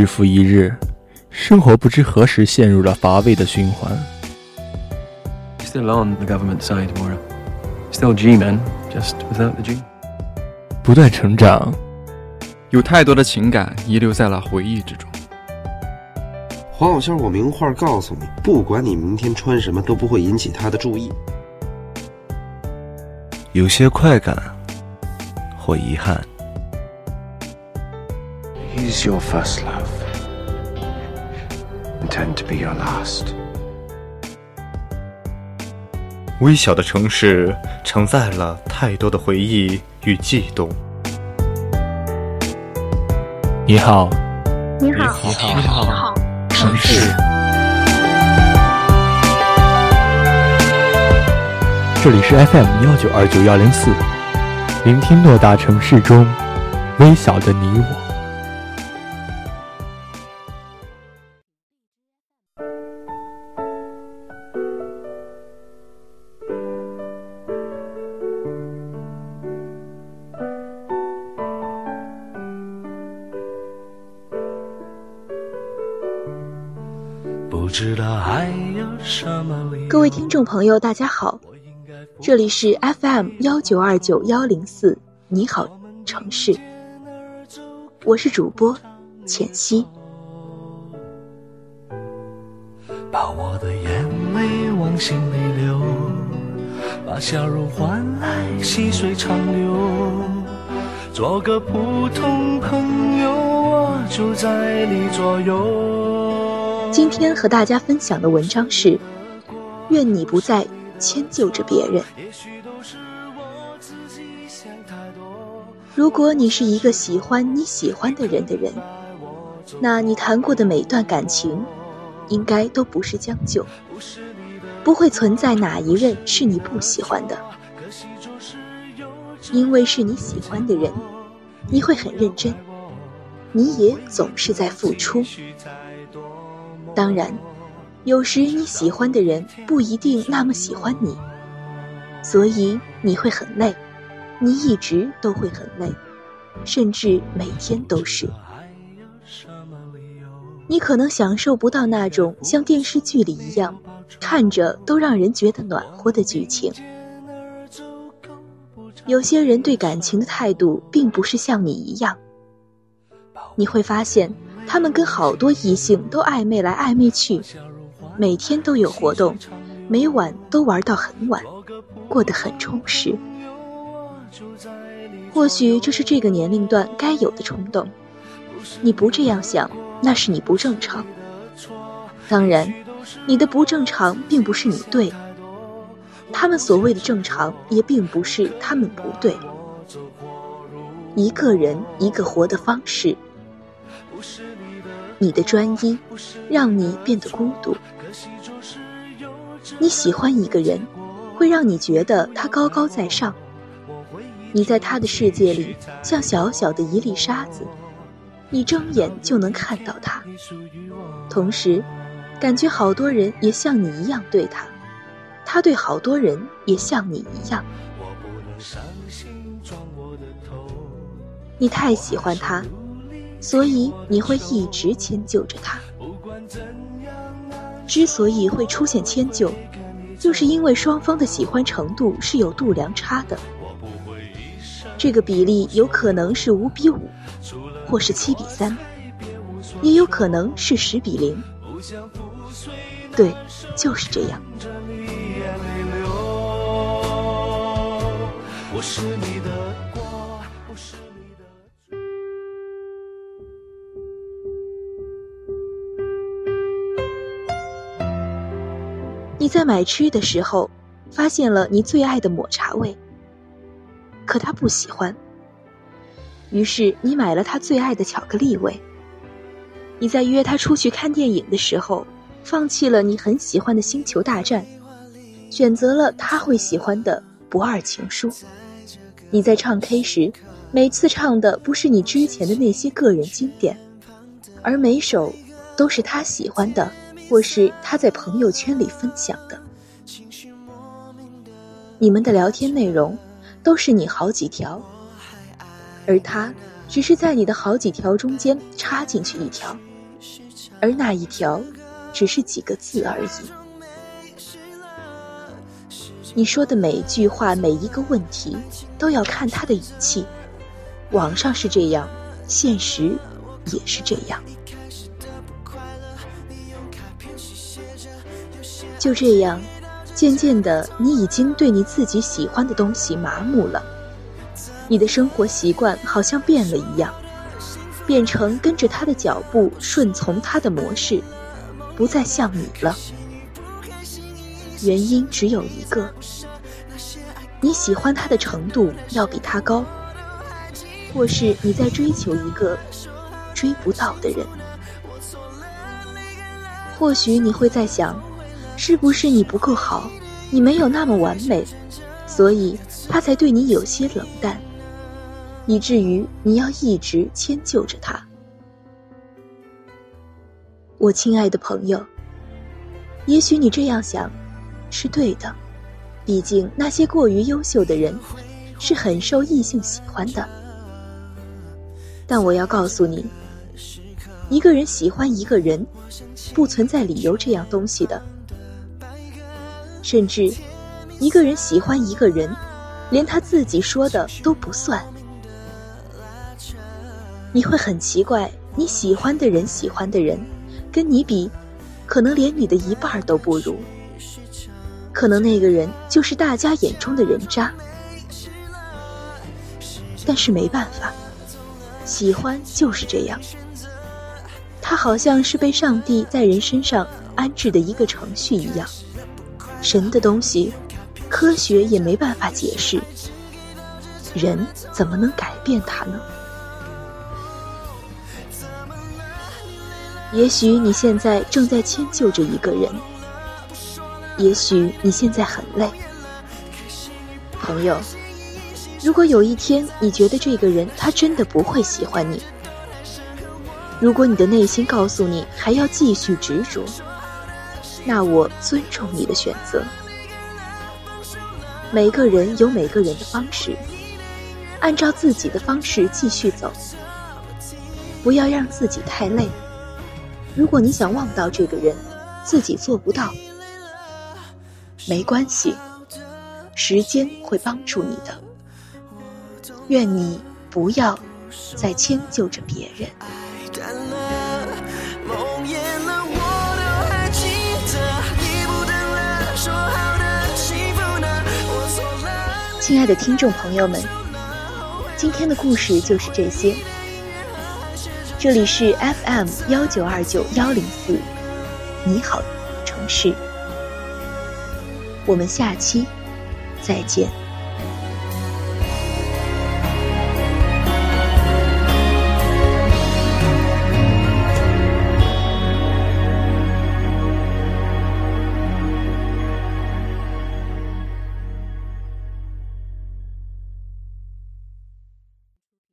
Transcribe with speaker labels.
Speaker 1: 日复一日，生活不知何时陷入了乏味的循环。
Speaker 2: Still on the government side, Mora. Still G-man, just without the G.
Speaker 1: 不断成长，
Speaker 3: 有太多的情感遗留在了回忆之中。
Speaker 4: 黄小仙，我名话告诉你，不管你明天穿什么，都不会引起他的注意。
Speaker 1: 有些快感或遗憾。
Speaker 5: He's your first love. Intend to be your last.
Speaker 6: 微小的城市承载了太多的回忆与悸动。
Speaker 1: 你好，
Speaker 7: 你好，
Speaker 1: 你好。
Speaker 7: 你好，
Speaker 1: 城市。这里是 FM 幺九二九幺零四，聆听偌大城市中微小的你我。
Speaker 7: 各位听众朋友，大家好，这里是 FM 幺九二九幺零四，你好城市，我是主播浅汐。
Speaker 8: 把我的眼泪往心里流，把笑容换来细水长流。做个普通朋友，我就在你左右。
Speaker 7: 今天和大家分享的文章是：愿你不再迁就着别人。如果你是一个喜欢你喜欢的人的人，那你谈过的每段感情，应该都不是将就，不会存在哪一任是你不喜欢的。因为是你喜欢的人，你会很认真，你也总是在付出。当然，有时你喜欢的人不一定那么喜欢你，所以你会很累，你一直都会很累，甚至每天都是。你可能享受不到那种像电视剧里一样，看着都让人觉得暖和的剧情。有些人对感情的态度并不是像你一样，你会发现他们跟好多异性都暧昧来暧昧去，每天都有活动，每晚都玩到很晚，过得很充实。或许这是这个年龄段该有的冲动，你不这样想，那是你不正常。当然，你的不正常并不是你对。他们所谓的正常，也并不是他们不对。一个人一个活的方式，你的专一让你变得孤独。你喜欢一个人，会让你觉得他高高在上，你在他的世界里像小小的一粒沙子，你睁眼就能看到他。同时，感觉好多人也像你一样对他。他对好多人也像你一样，你太喜欢他，所以你会一直迁就着他。之所以会出现迁就，就是因为双方的喜欢程度是有度量差的。这个比例有可能是五比五，或是七比三，也有可能是十比零。对，就是这样。
Speaker 8: 我是你
Speaker 7: 在买吃的时候，发现了你最爱的抹茶味，可他不喜欢。于是你买了他最爱的巧克力味。你在约他出去看电影的时候，放弃了你很喜欢的《星球大战》，选择了他会喜欢的《不二情书》。你在唱 K 时，每次唱的不是你之前的那些个人经典，而每首都是他喜欢的，或是他在朋友圈里分享的。你们的聊天内容都是你好几条，而他只是在你的好几条中间插进去一条。而那一条，只是几个字而已。你说的每一句话，每一个问题，都要看他的语气。网上是这样，现实也是这样。就这样，渐渐的，你已经对你自己喜欢的东西麻木了。你的生活习惯好像变了一样，变成跟着他的脚步，顺从他的模式，不再像你了。原因只有一个：你喜欢他的程度要比他高，或是你在追求一个追不到的人。或许你会在想，是不是你不够好，你没有那么完美，所以他才对你有些冷淡，以至于你要一直迁就着他。我亲爱的朋友，也许你这样想。是对的，毕竟那些过于优秀的人，是很受异性喜欢的。但我要告诉你，一个人喜欢一个人，不存在理由这样东西的。甚至，一个人喜欢一个人，连他自己说的都不算。你会很奇怪，你喜欢的人喜欢的人，跟你比，可能连你的一半都不如。可能那个人就是大家眼中的人渣，但是没办法，喜欢就是这样。他好像是被上帝在人身上安置的一个程序一样，神的东西，科学也没办法解释，人怎么能改变它呢？也许你现在正在迁就着一个人。也许你现在很累，朋友。如果有一天你觉得这个人他真的不会喜欢你，如果你的内心告诉你还要继续执着，那我尊重你的选择。每个人有每个人的方式，按照自己的方式继续走，不要让自己太累。如果你想忘掉这个人，自己做不到。没关系，时间会帮助你的。愿你不要再迁就着别人。亲爱的听众朋友们，今天的故事就是这些。这里是 FM 幺九二九幺零四，你好，城市。我们下期再见。